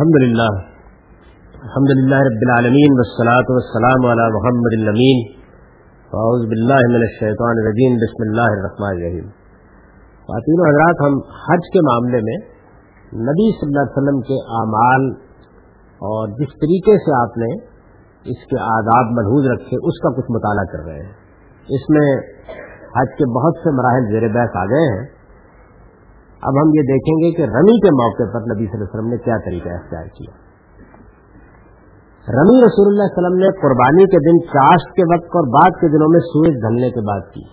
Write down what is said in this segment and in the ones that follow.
الحمد للہ الحمد للہ رب العالمین والصلاة والسلام علی محمد الامین اعوذ باللہ من الشیطان الرجیم بسم اللہ الرحمن الرحیم خواتین و حضرات، ہم حج کے معاملے میں نبی صلی اللہ علیہ وسلم کے اعمال اور جس طریقے سے آپ نے اس کے آداب محدود رکھے، اس کا کچھ مطالعہ کر رہے ہیں۔ اس میں حج کے بہت سے مراحل زیر بحث آ گئے ہیں۔ اب ہم یہ دیکھیں گے کہ رمی کے موقع پر نبی صلی اللہ علیہ وسلم نے کیا طریقہ اختیار کیا۔ رمی رسول اللہ علیہ وسلم نے قربانی کے دن چاشت کے وقت اور بعد کے دنوں میں سورج ڈھلنے کے بعد کی۔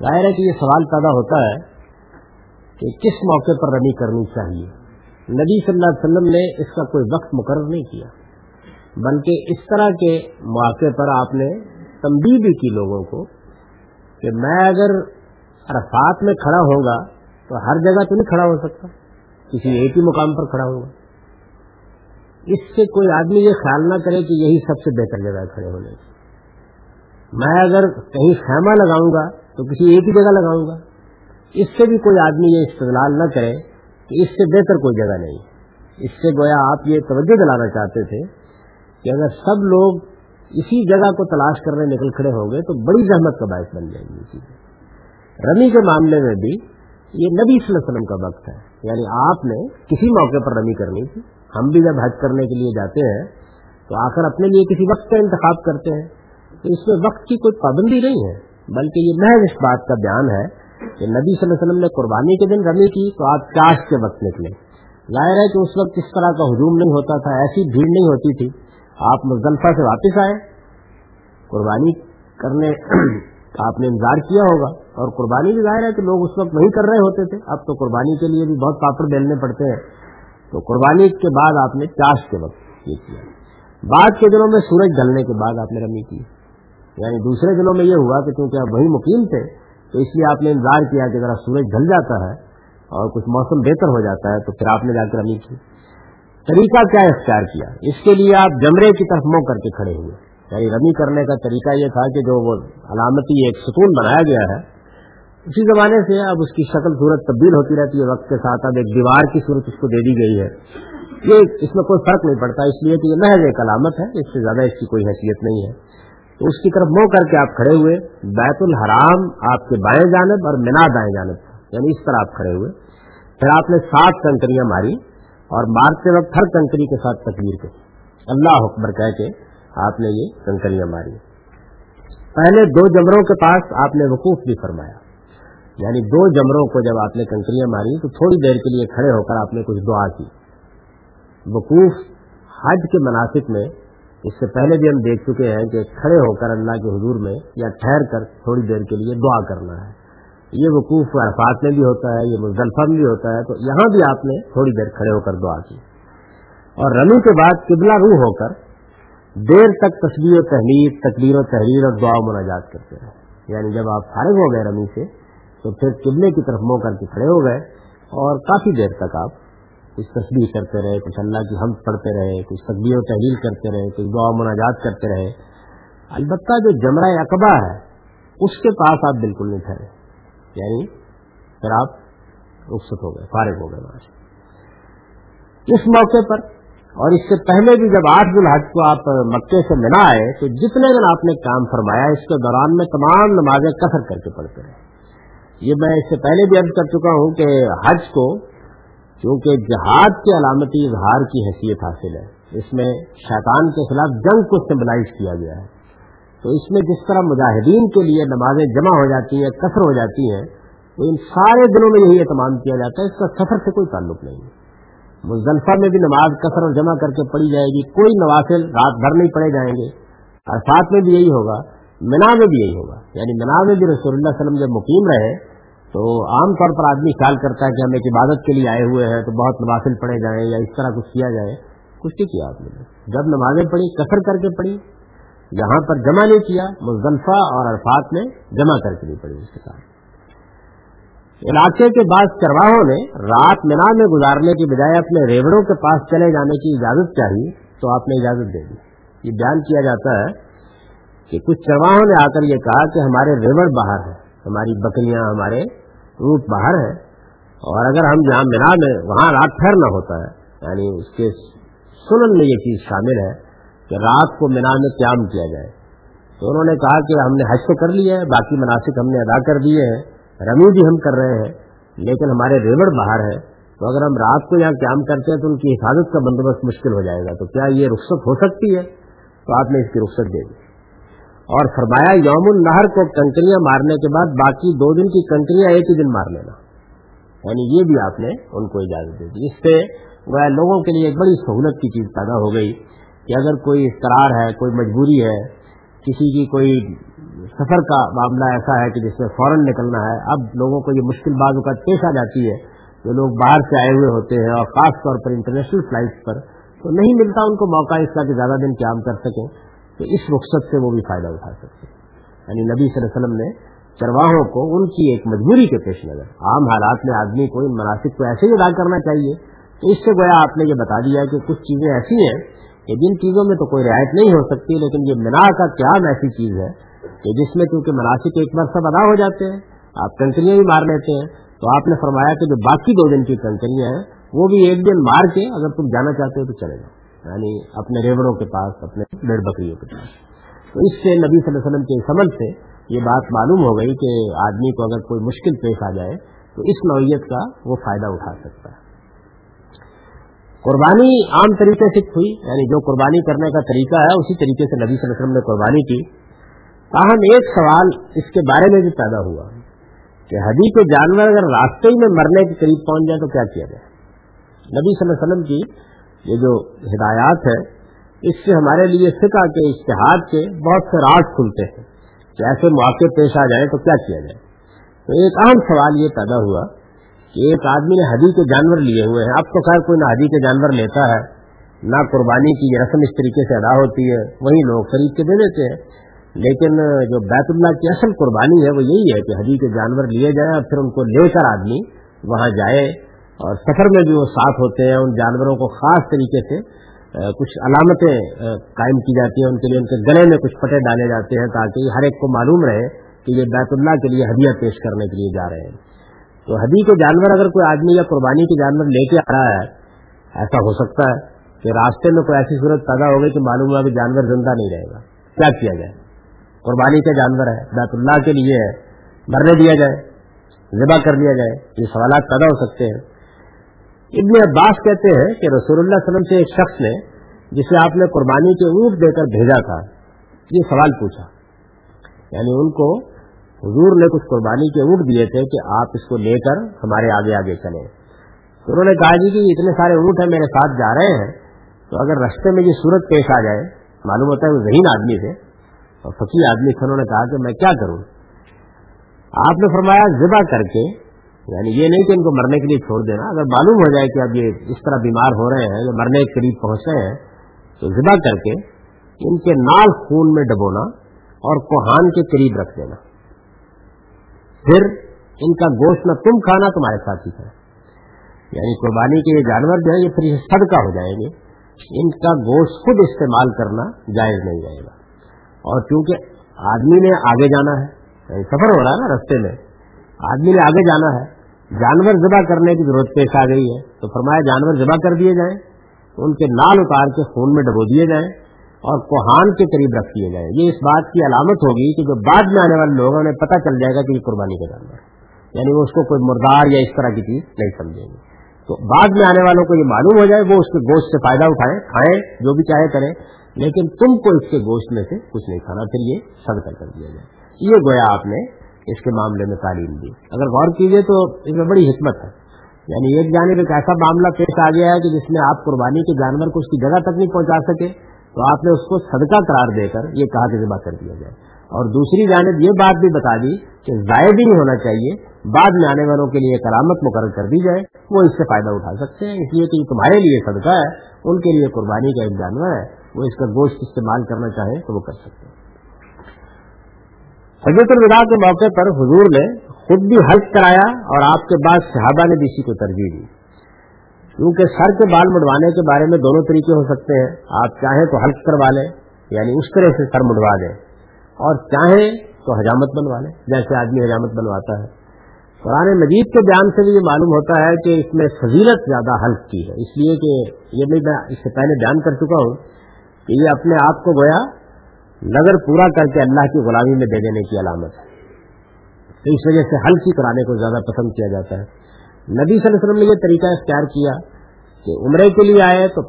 ظاہر ہے کہ یہ سوال پیدا ہوتا ہے کہ کس موقع پر رمی کرنی چاہیے؟ نبی صلی اللہ علیہ وسلم نے اس کا کوئی وقت مقرر نہیں کیا، بلکہ اس طرح کے موقع پر آپ نے تمبی بھی کی لوگوں کو کہ میں اگر عرفات میں کھڑا ہوگا تو ہر جگہ تو نہیں کھڑا ہو سکتا۔ کسی ایک ہی مقام پر کھڑا ہوگا اس سے کوئی آدمی یہ خیال نہ کرے کہ یہی سب سے بہتر جگہ ہے کھڑے ہونے کی میں اگر کہیں خیمہ لگاؤں گا تو کسی ایک ہی جگہ لگاؤں گا۔ اس سے بھی کوئی آدمی یہ استدلال نہ کرے کہ اس سے بہتر کوئی جگہ نہیں۔ اس سے گویا آپ یہ توجہ دلانا چاہتے تھے کہ اگر سب لوگ اسی جگہ کو تلاش کرنے نکل کھڑے ہوں گے تو بڑی زحمت کا باعث بن جائیں گی رمی کے معاملے میں بھی یہ نبی صلی اللہ علیہ وسلم کا وقت ہے۔ یعنی آپ نے کسی موقع پر رمی کرنی تھی۔ ہم بھی جب حج کرنے کے لیے جاتے ہیں، تو آخر اپنے لیے کسی وقت کا انتخاب کرتے ہیں۔ تو اس میں وقت کی کوئی پابندی نہیں ہے، بلکہ یہ محض اس بات کا بیان ہے کہ نبی صلی اللہ علیہ وسلم نے قربانی کے دن رمی کی تو آپ چاش کے وقت نکلے۔ ظاہر ہے کہ اس وقت اس طرح کا ہجوم نہیں ہوتا تھا، ایسی بھیڑ نہیں ہوتی تھی۔ آپ مزدلفہ سے واپس آئے۔ قربانی کرنے آپ نے انتظار کیا ہوگا اور قربانی بھی ظاہر ہے کہ لوگ اس وقت وہی کر رہے ہوتے تھے۔ اب تو قربانی کے لیے بھی بہت پاپڑ بیلنے پڑتے ہیں۔ تو قربانی کے بعد آپ نے چاش کے وقت یہ کیا۔ بعد کے دنوں میں سورج ڈلنے کے بعد آپ نے رمی کی۔ یعنی دوسرے دنوں میں یہ ہوا کہ کیونکہ آپ وہی مقیم تھے، تو اس لیے آپ نے انتظار کیا کہ ذرا سورج ڈھل جاتا ہے اور کچھ موسم بہتر ہو جاتا ہے، تو پھر آپ نے جا کر رمی کی۔ طریقہ کیا اختیار کیا؟ اس کے لیے آپ جمرے کی طرف منہ کر کے کھڑے ہوئے۔ یعنی رمی کرنے کا طریقہ یہ تھا کہ جو وہ علامتی ایک ستون بنایا گیا ہے، اسی زمانے سے اب اس کی شکل صورت تبدیل ہوتی رہتی ہے، وقت کے ساتھ اب ایک دیوار کی صورت اس کو دے دی گئی ہے۔ یہ اس میں کوئی فرق نہیں پڑتا، اس لیے کہ یہ محض ایک علامت ہے، اس سے زیادہ اس کی کوئی حیثیت نہیں ہے۔ تو اس کی طرف منہ کر کے آپ کھڑے ہوئے، بیت الحرام آپ کے بائیں جانب اور مینا دائیں جانب یعنی اس طرح آپ کھڑے ہوئے۔ پھر آپ نے سات کنکریاں ماری اور مارتے وقت ہر کنکری کے ساتھ تصویر کے اللہ حکمر کہہ کے آپ نے یہ کنکریاں ماری پہلے دو جمروں کے پاس آپ نے وقوف بھی فرمایا۔ یعنی دو جمروں کو جب آپ نے کنکریاں ماری تو تھوڑی دیر کے لیے کھڑے ہو کر آپ نے کچھ دعا کی۔ وقوف حج کے مناسب میں اس سے پہلے بھی ہم دیکھ چکے ہیں کہ کھڑے ہو کر اللہ کے حضور میں یا ٹھہر کر تھوڑی دیر کے لیے دعا کرنا ہے۔ یہ وقوف عرفات میں بھی ہوتا ہے، یہ مزدلفہ میں بھی ہوتا ہے، تو یہاں بھی آپ نے تھوڑی دیر کھڑے ہو کر دعا کی۔ اور رمی کے بعد قبلہ روح ہو کر دیر تک تصویر و تحریر تقریر و تحریر اور دعا مناجات کرتے رہے۔ یعنی جب آپ فارغ ہو گئے رمی سے، تو پھر قبلے کی طرف منہ کر کے کھڑے ہو گئے اور کافی دیر تک آپ کچھ تصویر کرتے رہے، کچھ اللہ کی ہم پڑھتے رہے، کچھ تقبیر و تحریر کرتے رہے، کچھ دعا مناجات کرتے رہے۔ البتہ جو جمرہ اقبا ہے، اس کے پاس آپ بالکل نہیں ٹھہرے یعنی پھر آپ رخصت ہو گئے، فارغ ہو گئے وہاں سے اس موقع پر اور اس سے پہلے بھی جب آٹھ الحج کو آپ مکے سے منا آئے، تو جتنے دن آپ نے کام فرمایا، اس کے دوران میں تمام نمازیں کثر کر کے پڑھتے رہے۔ یہ میں اس سے پہلے بھی عرض کر چکا ہوں کہ حج کو کیونکہ جہاد کے علامتی اظہار کی حیثیت حاصل ہے، اس میں شیطان کے خلاف جنگ کو سمبلائز کیا گیا ہے۔ تو اس میں جس طرح مجاہدین کے لیے نمازیں جمع ہو جاتی ہیں، کثر ہو جاتی ہیں، تو ان سارے دنوں میں یہی اہتمام کیا جاتا ہے، اس کا سفر سے کوئی تعلق نہیں ہے۔ مزدلفہ میں بھی نماز کثر اور جمع کر کے پڑھی جائے گی، کوئی نوافل رات بھر نہیں پڑھے جائیں گے۔ اور ساتھ میں بھی یہی ہوگا منا میں بھی یہی ہوگا۔ یعنی منا میں بھی رسول اللہ علیہ وسلم جب مقیم رہے، تو عام طور پر آدمی خیال کرتا ہے کہ ہم ایک عبادت کے لیے آئے ہوئے ہیں، تو بہت نوافل پڑھے جائیں یا اس طرح کچھ کیا جائے۔ کچھ نہیں کیا آپ نے۔ جب نمازیں پڑھی، کثر کر کے پڑھی، یہاں پر جمع نہیں کیا، مزدلفہ اور عرفات میں جمع کر کے نہیں پڑھی۔ اس کے ساتھ علاقے کے بعض چرواہوں نے رات مینا میں گزارنے کی بجائے اپنے ریوڑوں کے پاس چلے جانے کی اجازت چاہیے تو آپ نے اجازت دے دی۔ یہ بیان کیا جاتا ہے کہ کچھ چرواہوں نے آ کر یہ کہا کہ ہمارے ریوڑ باہر ہیں، ہماری بکریاں، ہمارے روٹ باہر ہیں اور اگر ہم جہاں مینا میں، وہاں رات ٹھہرنا ہوتا ہے یعنی اس کے سنن میں یہ چیز شامل ہے کہ رات کو مینا میں قیام کیا جائے۔ تو انہوں نے کہا کہ ہم نے حج تو کر لیا ہے، باقی مناسب ہم نے ادا کر دیے ہیں۔ رمی بھی ہم کر رہے ہیں، لیکن ہمارے ریوڑ باہر ہے تو اگر ہم رات کو یہاں قیام کرتے ہیں تو ان کی حفاظت کا بندوبست مشکل ہو جائے گا۔ تو کیا یہ رخصت ہو سکتی ہے؟ تو آپ نے اس کی رخصت دے دی۔ اور فرمایا، یوم النہر کو کنکریاں مارنے کے بعد باقی دو دن کی کنکریاں ایک ہی دن مار لینا۔ یعنی یہ بھی آپ نے ان کو اجازت دے دی۔ اس سے وہ لوگوں کے لیے ایک بڑی سہولت کی چیز پیدا ہو گئی کہ اگر کوئی اخترار ہے، کوئی مجبوری ہے، کسی کی کوئی سفر کا معاملہ ایسا ہے کہ جس میں فوراً نکلنا ہے۔ اب لوگوں کو یہ مشکل بعض اوقات پیش آ جاتی ہے جو لوگ باہر سے آئے ہوئے ہوتے ہیں اور خاص طور پر انٹرنیشنل فلائٹ پر۔ تو نہیں ملتا ان کو موقع اس کا کہ زیادہ دن قیام کر سکیں تو اس رخصت سے وہ بھی فائدہ اٹھا سکتے یعنی نبی صلی اللہ علیہ وسلم نے چرواہوں کو ان کی ایک مجبوری کے پیش نظر۔ عام حالات میں آدمی کو ان مناسب کو ایسے ہی ادا کرنا چاہیے۔ تو اس سے گویا آپ نے یہ بتا دیا کہ کچھ چیزیں ایسی ہیں کہ جن چیزوں میں تو کوئی رعایت نہیں ہو سکتی، لیکن یہ منا کا قیام ایسی چیز ہے کہ جس میں کیونکہ مناسب ایک بار سب ادا ہو جاتے ہیں، آپ کنکریاں بھی مار لیتے ہیں۔ تو آپ نے فرمایا کہ جو باقی دو دن کی کنکریاں ہیں، وہ بھی ایک دن مار کے اگر تم جانا چاہتے ہو تو چلے جاؤ۔ یعنی اپنے ریوڑوں کے پاس، اپنے بیڑ بکریوں کے پاس۔ تو اس سے نبی صلی اللہ علیہ وسلم کے سمجھ سے یہ بات معلوم ہو گئی کہ آدمی کو اگر کوئی مشکل پیش آ جائے، تو اس نوعیت کا وہ فائدہ اٹھا سکتا ہے۔ قربانی عام طریقے سے ہوئی یعنی جو قربانی کرنے کا طریقہ ہے، اسی طریقے سے نبی صلی اللہ علیہ وسلم نے قربانی کی۔ تاہم ایک سوال اس کے بارے میں بھی پیدا ہوا کہ حدی کے جانور اگر راستے ہی میں مرنے کے قریب پہنچ جائے تو کیا کیا جائے؟ نبی صلی اللہ علیہ وسلم کی یہ جو ہدایات ہے اس سے ہمارے لیے فقہ کے اشتہاد کے بہت سے راز کھلتے ہیں کہ ایسے مواقع پیش آ جائیں تو کیا کیا جائے؟ تو ایک اہم سوال یہ پیدا ہوا کہ ایک آدمی نے حدی کے جانور لیے ہوئے ہیں۔ اب تو خیر کوئی نہ حدی کے جانور لیتا ہے، نہ قربانی کی رسم اس طریقے سے ادا ہوتی ہے وہی لوگ خرید کے دے دیتے ہیں۔ لیکن جو بیت اللہ کی اصل قربانی ہے وہ یہی ہے کہ حدی کے جانور لیے جائیں اور پھر ان کو لے کر آدمی وہاں جائے اور سفر میں بھی وہ ساتھ ہوتے ہیں، ان جانوروں کو خاص طریقے سے کچھ علامتیں قائم کی جاتی ہیں ان کے لیے، ان کے گلے میں کچھ پٹے ڈالے جاتے ہیں تاکہ ہر ایک کو معلوم رہے کہ یہ بیت اللہ کے لیے ہدیہ پیش کرنے کے لیے جا رہے ہیں۔ تو حدی کے جانور اگر کوئی آدمی یا قربانی کے جانور لے کے آ رہا ہے، ایسا ہو سکتا ہے کہ راستے میں کوئی ایسی صورت پیدا ہو گئی کہ معلوم ہوا کہ جانور زندہ نہیں رہے گا۔ کیا کیا جائے؟ قربانی کا جانور ہے بیت اللہ کے لیے ہے مرنے دیا جائے ذبح کر دیا جائے یہ سوالات پیدا ہو سکتے ہیں۔ ابن عباس کہتے ہیں کہ رسول اللہ علیہ وسلم سے ایک شخص نے، جسے آپ نے قربانی کے اونٹ دے کر بھیجا تھا، یہ سوال پوچھا۔ یعنی ان کو حضور نے کچھ قربانی کے اونٹ دیے تھے کہ آپ اس کو لے کر ہمارے آگے آگے چلیں۔ تو انہوں نے کہا جی کہ اتنے سارے اونٹ ہیں، میرے ساتھ جا رہے ہیں، تو اگر رستے میں یہ صورت پیش آ جائے، معلوم ہوتا ہے وہ ذہین آدمی تھے۔ اور فقیر آدمی تھے انہوں نے کہا کہ میں کیا کروں؟ آپ نے فرمایا ذبح کر کے یعنی یہ نہیں کہ ان کو مرنے کے لیے چھوڑ دینا، اگر معلوم ہو جائے کہ اب یہ اس طرح بیمار ہو رہے ہیں، یا مرنے کے قریب پہنچ رہے ہیں، تو ذبح کر کے ان کے نال خون میں ڈبونا اور کوہان کے قریب رکھ دینا۔ پھر ان کا گوشت نہ تم کھانا، تمہارے ساتھ ہی یعنی قربانی کے یہ جانور جو ہے یہ پھر صدقہ ہو جائیں گے۔ ان کا گوشت خود استعمال کرنا جائز نہیں جائے گا۔ اور کیونکہ آدمی نے آگے جانا ہے یعنی سفر ہو رہا ہے نا رستے میں، آدمی نے آگے جانا ہے، جانور ذبح کرنے کی ضرورت پیش آ گئی ہے، تو فرمایا جانور ذبح کر دیے جائیں ان کے نال اتار کے خون میں ڈبو دیے جائیں اور کوہان کے قریب رکھ دیے جائیں۔ یہ اس بات کی علامت ہوگی کہ جو بعد میں آنے والے لوگوں نے پتہ چل جائے گا کہ یہ قربانی کا جانور یعنی وہ اس کو کوئی مردار یا اس طرح کی چیز نہیں سمجھیں گے۔ تو بعد میں آنے والوں کو یہ معلوم ہو جائے، وہ اس کے گوشت سے فائدہ اٹھائیں، کھائیں، جو بھی چاہے کریں۔ لیکن تم کو اس کے گوشت میں سے کچھ نہیں کھانا، پھر یہ صدقہ کر دیا جائے۔ یہ گویا آپ نے اس کے معاملے میں تعلیم دی۔ اگر غور کیجیے تو اس میں بڑی حکمت ہے۔ یعنی ایک جانب ایک ایسا معاملہ پیش آ گیا ہے کہ جس میں آپ قربانی کے جانور کو اس کی جگہ تک نہیں پہنچا سکے، تو آپ نے اس کو صدقہ قرار دے کر یہ کہا کہ ذبح کر دیا جائے۔ اور دوسری جانب یہ بات بھی بتا دی کہ ضائع بھی نہیں ہونا چاہیے، بعد میں آنے والوں کے لیے کرامت مقرر کر دی جائے، وہ اس سے فائدہ اٹھا سکتے ہیں۔ اس لیے کہ تمہارے لیے صدقہ ہے، ان کے لیے قربانی کا ایک جانور ہے۔ وہ اس کا گوشت استعمال کرنا چاہیں تو وہ کر سکتے ہیں۔ حضرت الوداع کے موقع پر حضور نے خود بھی حلق کرایا اور آپ کے بعد صحابہ نے بھی اسی کو ترجیح دی۔ کیونکہ سر کے بال مڈوانے کے بارے میں دونوں طریقے ہو سکتے ہیں۔ آپ چاہیں تو حلق کروا لیں یعنی اس طرح سے سر مڈوا دیں۔ اور چاہیں تو حجامت بنوا لیں، جیسے آدمی حجامت بنواتا ہے۔ قرآن مجید کے بیان سے بھی یہ معلوم ہوتا ہے کہ اس میں فضیلت زیادہ حلف کی ہے۔ اس لیے کہ یہ بھی میں اس سے پہلے بیان کر چکا ہوں یہ اپنے آپ کو گویا نظر پورا کر کے اللہ کی غلامی میں دے دینے کی علامت ہے۔ تو اس وجہ سے ہلکی کرانے کو زیادہ پسند کیا جاتا ہے۔ نبی صلی اللہ علیہ وسلم نے یہ طریقہ اختیار کیا کہ عمرے کے لیے آئے تو